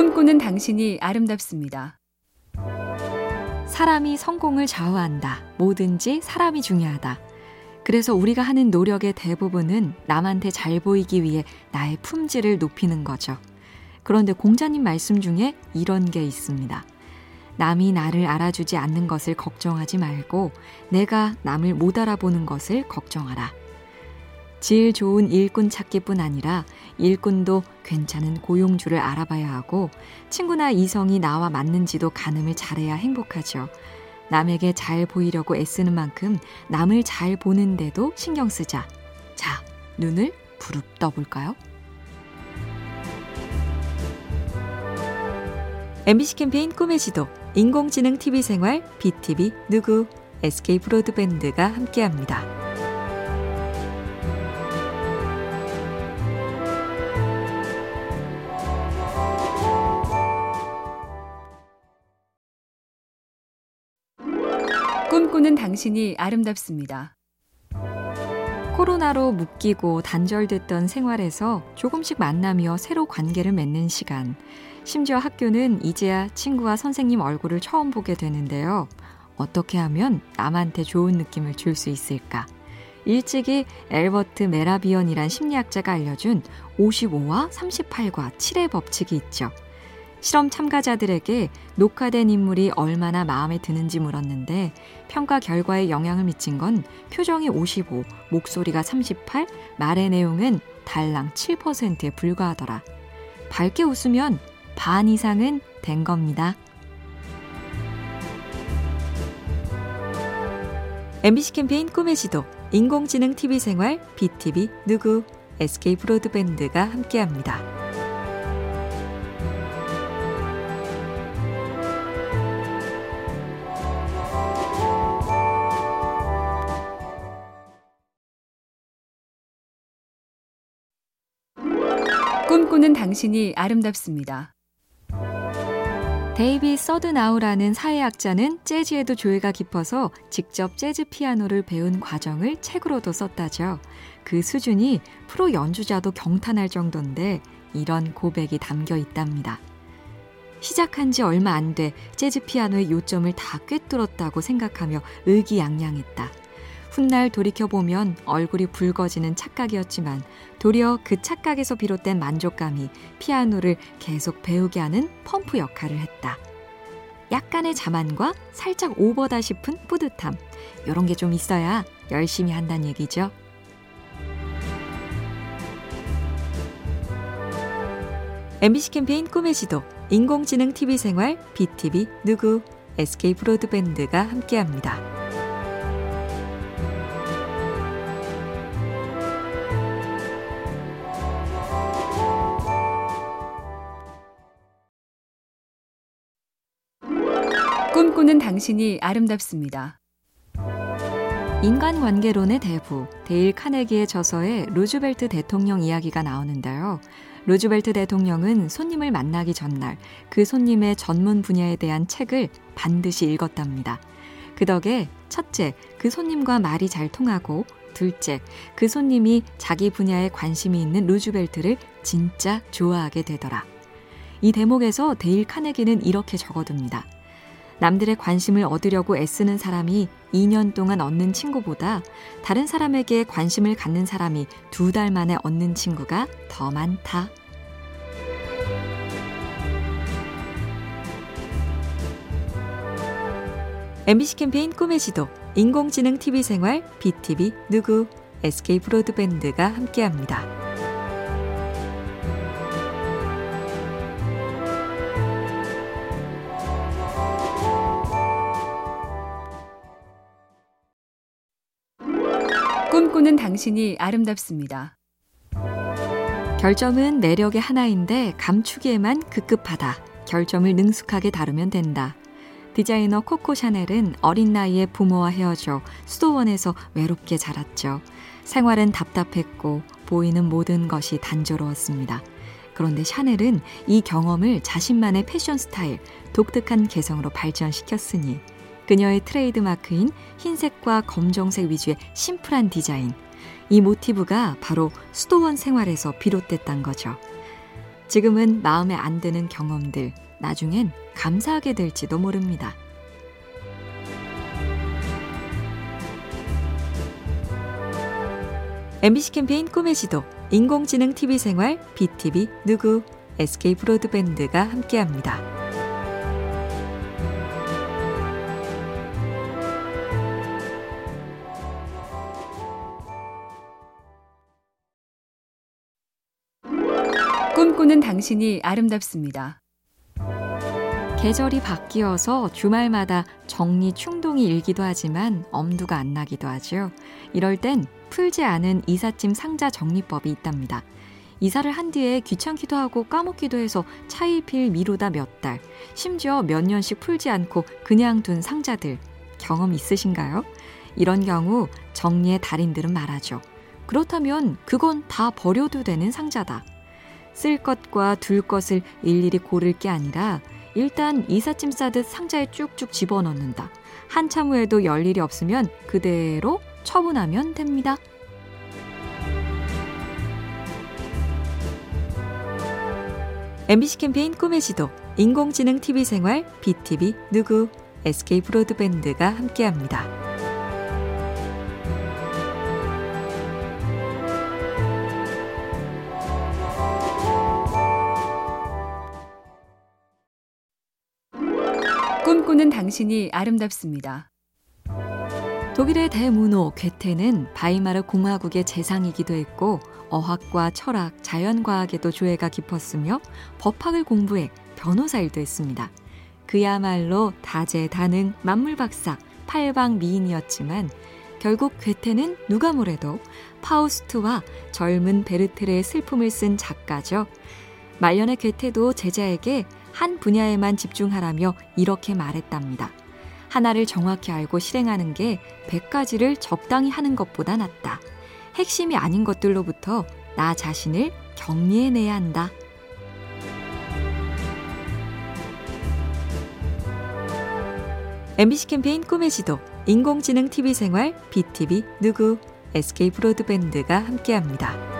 꿈꾸는 당신이 아름답습니다. 사람이 성공을 좌우한다. 뭐든지 사람이 중요하다. 그래서 우리가 하는 노력의 대부분은 남한테 잘 보이기 위해 나의 품질을 높이는 거죠. 그런데 공자님 말씀 중에 이런 게 있습니다. 남이 나를 알아주지 않는 것을 걱정하지 말고 내가 남을 못 알아보는 것을 걱정하라. 질 좋은 일꾼 찾기뿐 아니라 일꾼도 괜찮은 고용주를 알아봐야 하고 친구나 이성이 나와 맞는지도 가늠을 잘해야 행복하죠. 남에게 잘 보이려고 애쓰는 만큼 남을 잘 보는데도 신경 쓰자. 자, 눈을 부릅 떠볼까요? MBC 캠페인 꿈의 지도, 인공지능 TV 생활, BTV 누구, SK 브로드밴드가 함께합니다. 꿈꾸는 당신이 아름답습니다. 코로나로 묶이고 단절됐던 생활에서 조금씩 만나며 새로 관계를 맺는 시간. 심지어 학교는 이제야 친구와 선생님 얼굴을 처음 보게 되는데요. 어떻게 하면 남한테 좋은 느낌을 줄 수 있을까? 일찍이 엘버트 메라비언이란 심리학자가 알려준 55와 38과 7의 법칙이 있죠. 실험 참가자들에게 녹화된 인물이 얼마나 마음에 드는지 물었는데 평가 결과에 영향을 미친 건 표정이 55, 목소리가 38, 말의 내용은 달랑 7%에 불과하더라. 밝게 웃으면 반 이상은 된 겁니다. MBC 캠페인 꿈의 지도, 인공지능 TV 생활, BTV 누구, SK 브로드밴드가 함께합니다. 꿈꾸는 당신이 아름답습니다. 데이비드 서드나우라는 사회학자는 재즈에도 조예가 깊어서 직접 재즈 피아노를 배운 과정을 책으로도 썼다죠. 그 수준이 프로 연주자도 경탄할 정도인데 이런 고백이 담겨 있답니다. 시작한 지 얼마 안 돼 재즈 피아노의 요점을 다 꿰뚫었다고 생각하며 의기양양했다. 훗날 돌이켜보면 얼굴이 붉어지는 착각이었지만 도리어 그 착각에서 비롯된 만족감이 피아노를 계속 배우게 하는 펌프 역할을 했다. 약간의 자만과 살짝 오버다 싶은 뿌듯함. 이런 게 좀 있어야 열심히 한다는 얘기죠. MBC 캠페인 꿈의 지도, 인공지능 TV 생활, BTV 누구, SK 브로드밴드가 함께합니다. 꿈꾸는 당신이 아름답습니다. 인간관계론의 대부, 데일 카네기의 저서에 루즈벨트 대통령 이야기가 나오는데요. 루즈벨트 대통령은 손님을 만나기 전날 그 손님의 전문 분야에 대한 책을 반드시 읽었답니다. 그 덕에 첫째, 그 손님과 말이 잘 통하고 둘째, 그 손님이 자기 분야에 관심이 있는 루즈벨트를 진짜 좋아하게 되더라. 이 대목에서 데일 카네기는 이렇게 적어둡니다. 남들의 관심을 얻으려고 애쓰는 사람이 2년 동안 얻는 친구보다 다른 사람에게 관심을 갖는 사람이 두 달 만에 얻는 친구가 더 많다. MBC 캠페인 꿈의 지도, 인공지능 TV 생활, BTV 누구, SK 브로드밴드가 함께합니다. 꿈꾸는 당신이 아름답습니다. 결점은 매력의 하나인데 감추기에만 급급하다. 결점을 능숙하게 다루면 된다. 디자이너 코코 샤넬은 어린 나이에 부모와 헤어져 수도원에서 외롭게 자랐죠. 생활은 답답했고 보이는 모든 것이 단조로웠습니다. 그런데 샤넬은 이 경험을 자신만의 패션 스타일, 독특한 개성으로 발전시켰으니 그녀의 트레이드 마크인 흰색과 검정색 위주의 심플한 디자인. 이 모티브가 바로 수도원 생활에서 비롯됐단 거죠. 지금은 마음에 안 드는 경험들, 나중엔 감사하게 될지도 모릅니다. MBC 캠페인 꿈의 지도, 인공지능 TV 생활, BTV 누구, SK 브로드밴드가 함께합니다. 꿈꾸는 당신이 아름답습니다. 계절이 바뀌어서 주말마다 정리 충동이 일기도 하지만 엄두가 안 나기도 하죠. 이럴 땐 풀지 않은 이삿짐 상자 정리법이 있답니다. 이사를 한 뒤에 귀찮기도 하고 까먹기도 해서 차일필 미루다 몇 달, 심지어 몇 년씩 풀지 않고 그냥 둔 상자들 경험 있으신가요? 이런 경우 정리의 달인들은 말하죠. 그렇다면 그건 다 버려도 되는 상자다. 쓸 것과 둘 것을 일일이 고를 게 아니라 일단 이삿짐 싸듯 상자에 쭉쭉 집어넣는다. 한참 후에도 열 일이 없으면 그대로 처분하면 됩니다. MBC 캠페인 꿈의 지도, 인공지능 TV 생활, BTV 누구, SK 브로드밴드가 함께합니다. 꿈꾸는 당신이 아름답습니다. 독일의 대문호 괴테는 바이마르 공화국의 재상이기도 했고 어학과 철학, 자연과학에도 조예가 깊었으며 법학을 공부해 변호사 일도 했습니다. 그야말로 다재다능 만물박사, 팔방 미인이었지만 결국 괴테는 누가 뭐래도 파우스트와 젊은 베르테르의 슬픔을 쓴 작가죠. 말년의 괴테도 제자에게 한 분야에만 집중하라며 이렇게 말했답니다. 하나를 정확히 알고 실행하는 게 100가지를 적당히 하는 것보다 낫다. 핵심이 아닌 것들로부터 나 자신을 격리해내야 한다. MBC 캠페인 꿈의 지도, 인공지능 TV 생활, BTV 누구, SK 브로드밴드가 함께합니다.